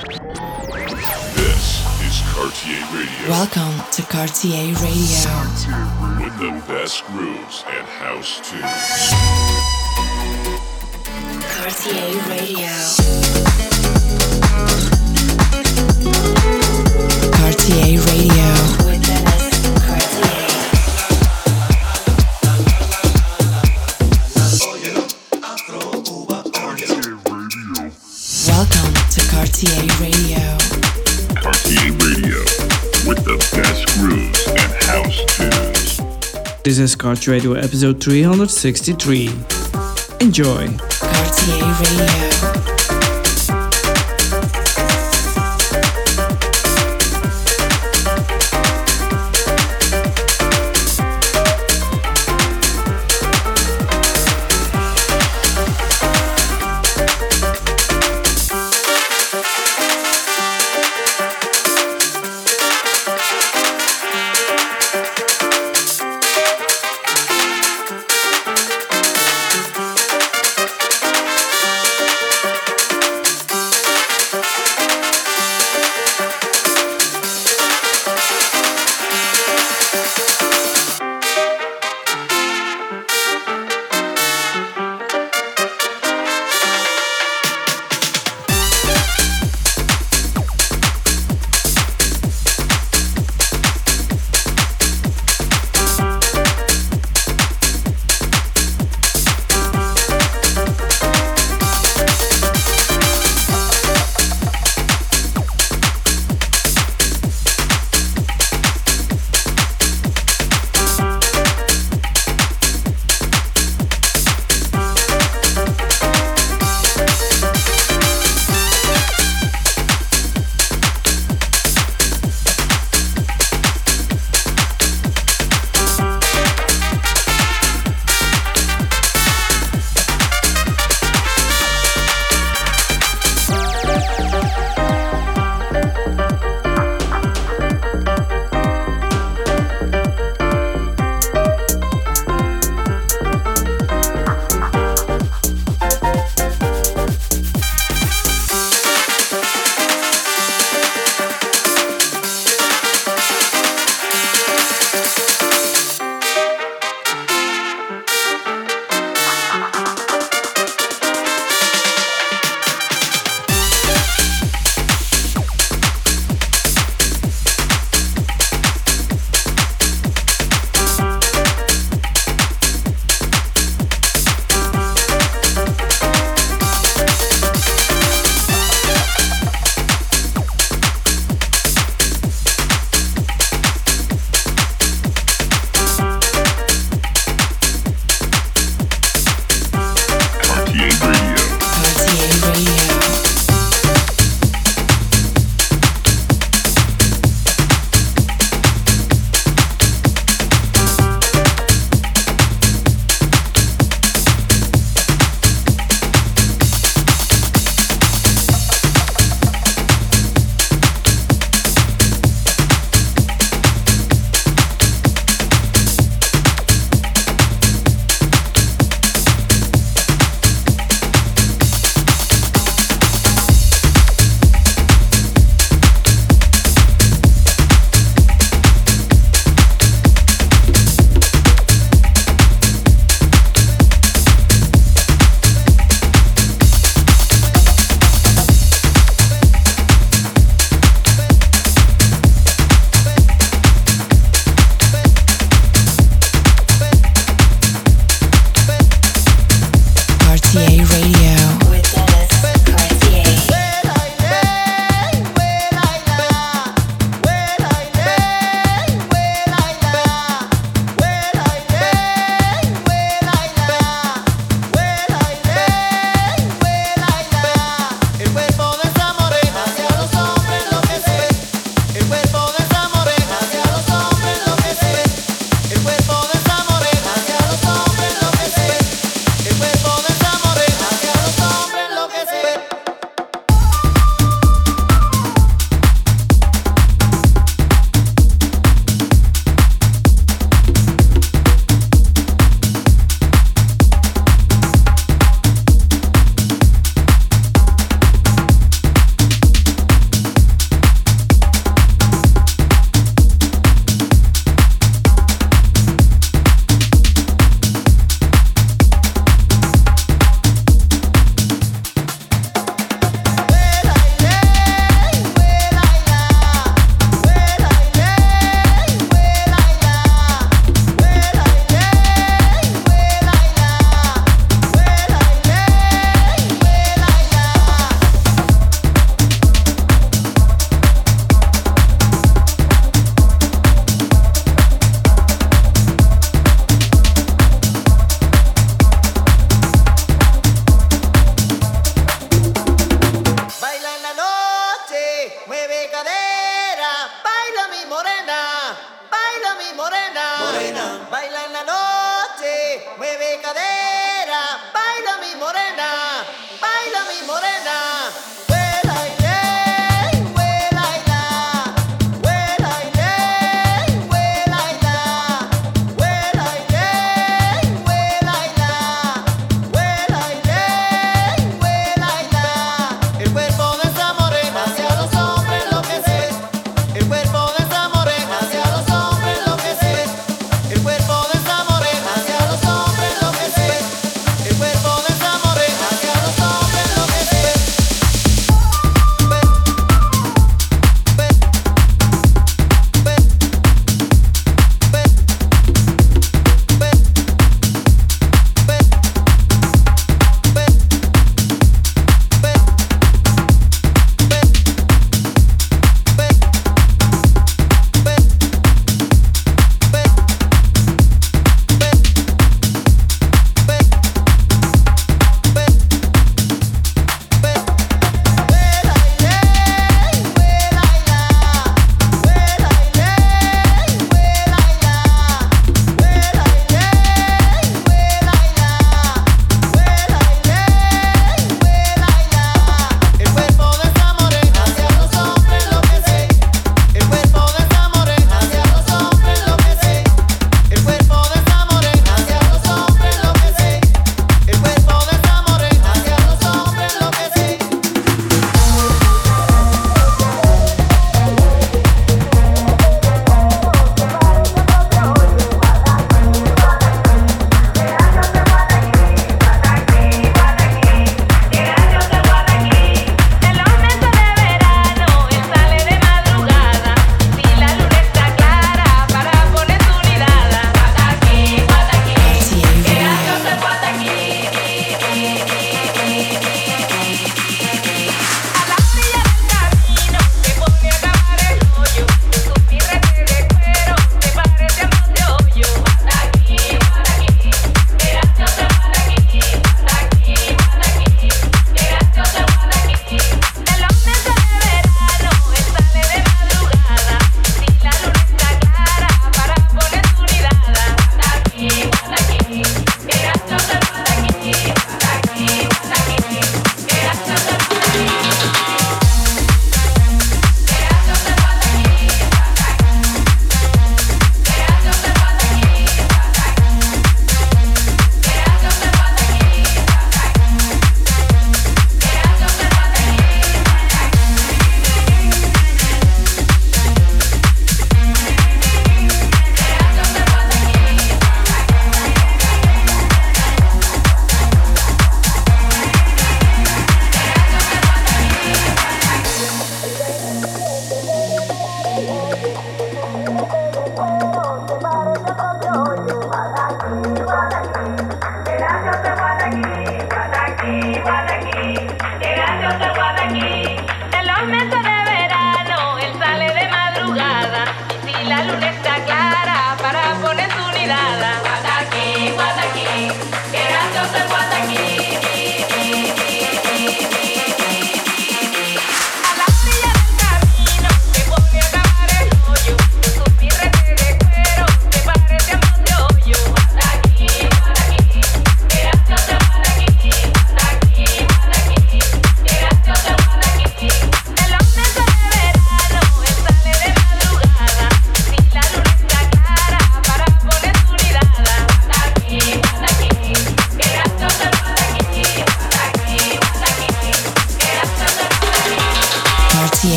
This is Cartier Radio. Welcome to Cartier Radio. With the best grooves and house tunes. Cartier Radio. Cartier Radio. Cartier Radio. Cartier Radio. With the best grooves and house tunes. This is Cartier Radio episode 363. Enjoy. Cartier Radio.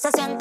se siente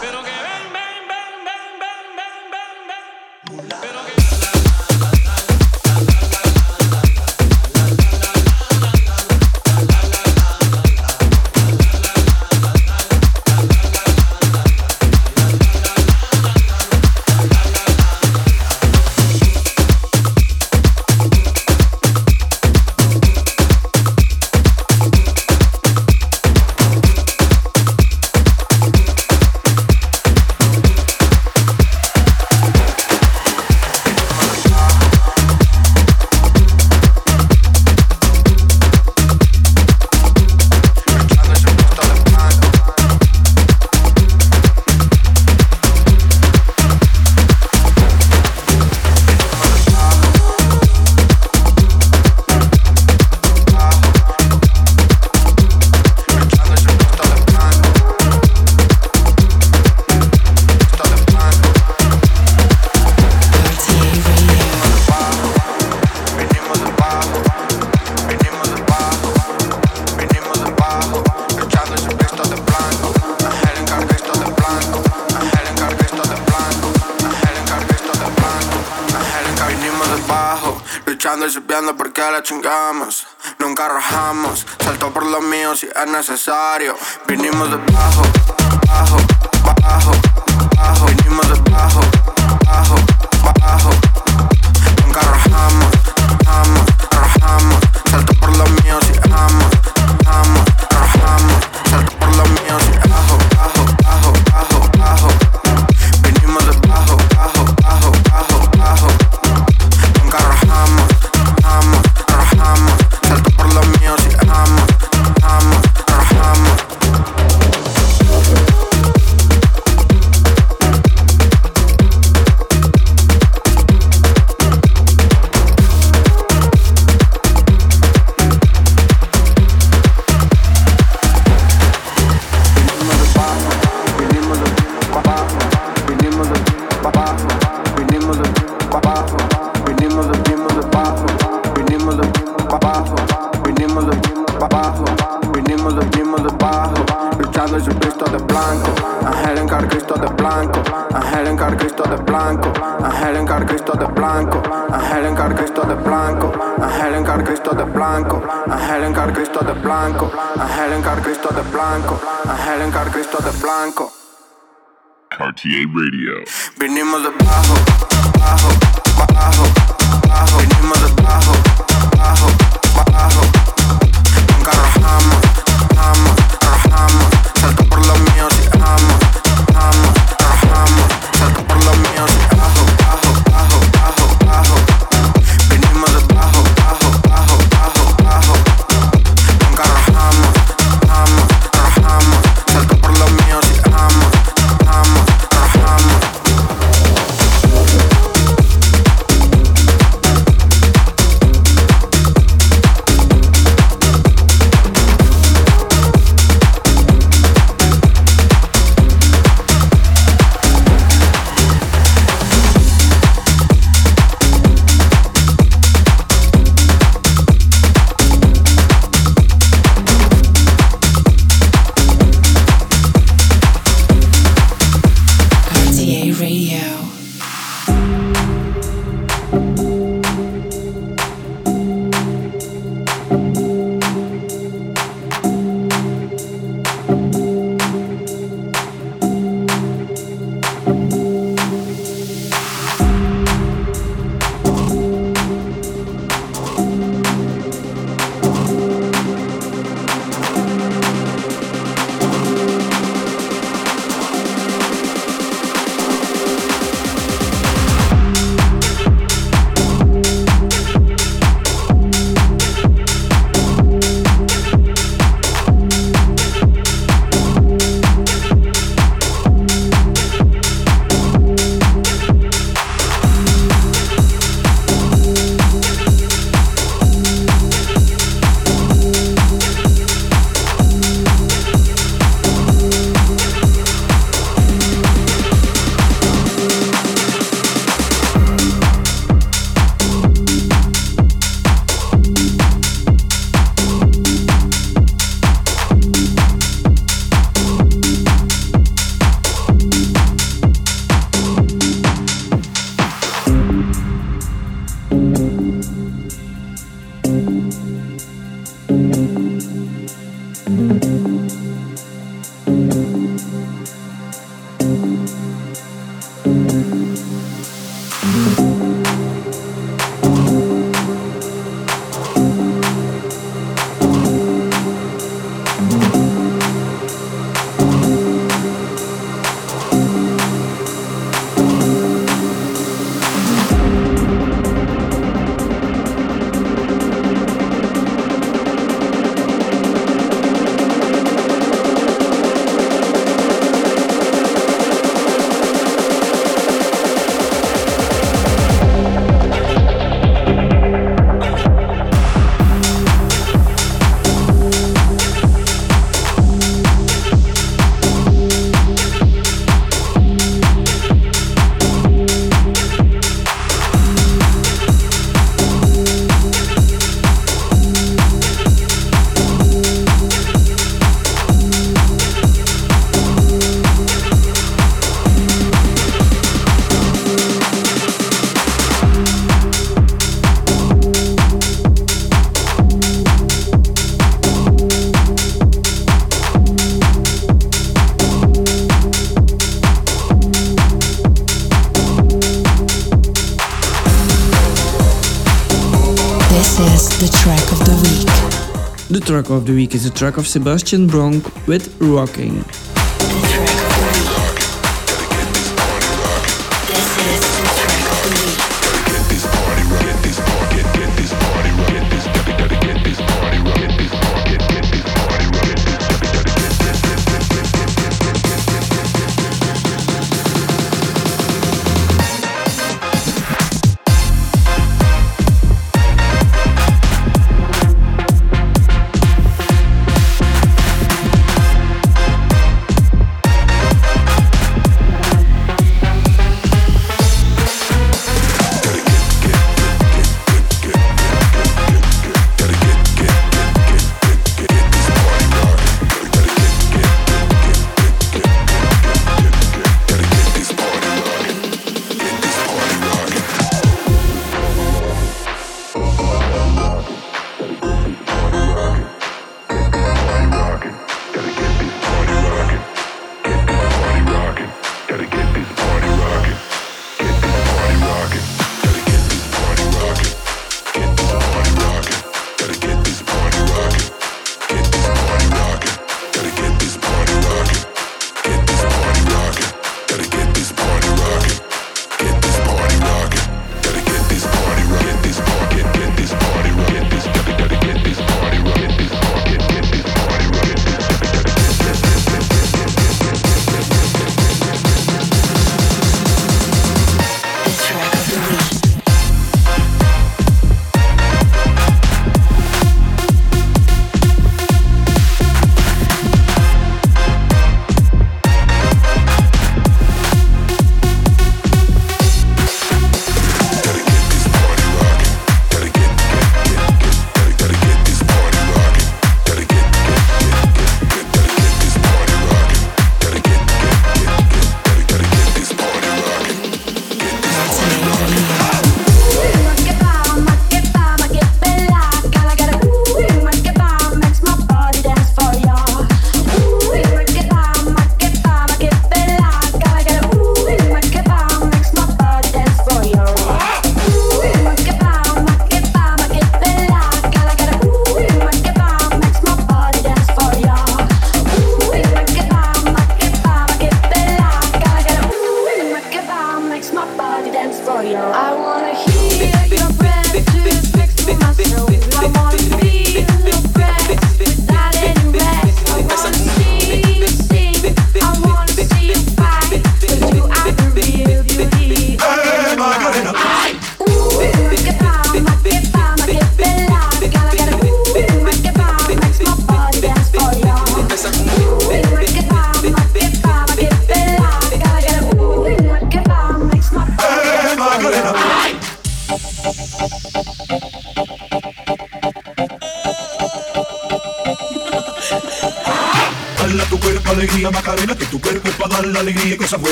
Pero que track of the week is the track of Sebastian Bronk with Rockin.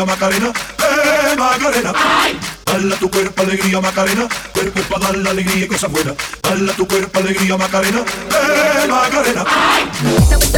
alegría Macarena, eh Macarena. ¡Ay! Tu cuerpo alegría Macarena, cuerpo para dar la alegría y cosas buenas. Dala tu cuerpo alegría Macarena, eh Macarena. ¡Ay!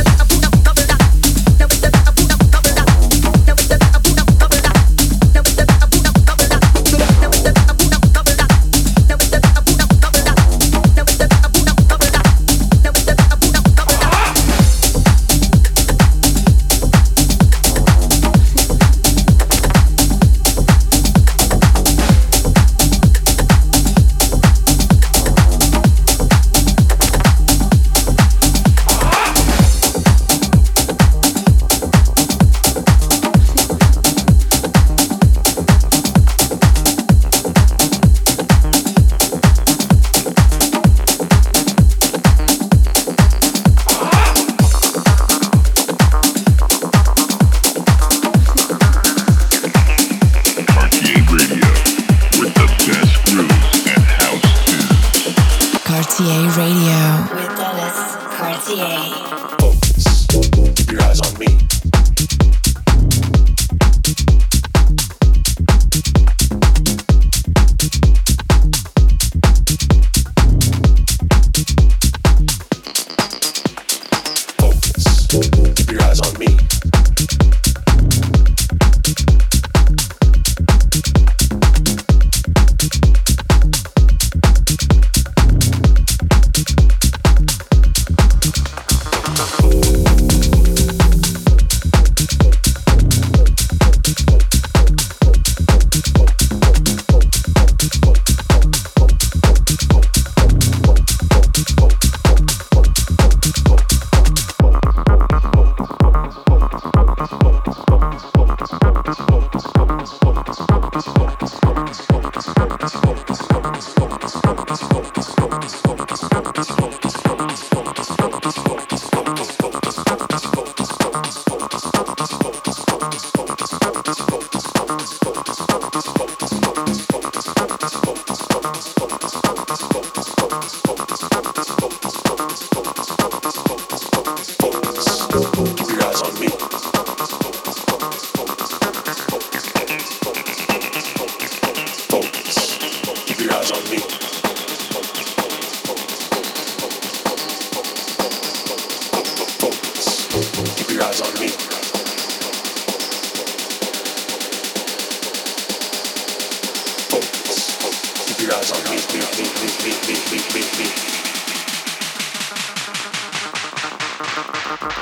DA Radio.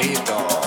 This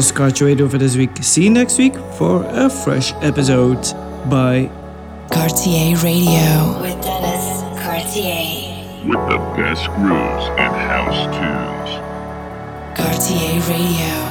was Cartier Radio for this week. See you next week for a fresh episode. Bye. Cartier Radio with Dennis Cartier. With the best grooves and house tunes. Cartier Radio.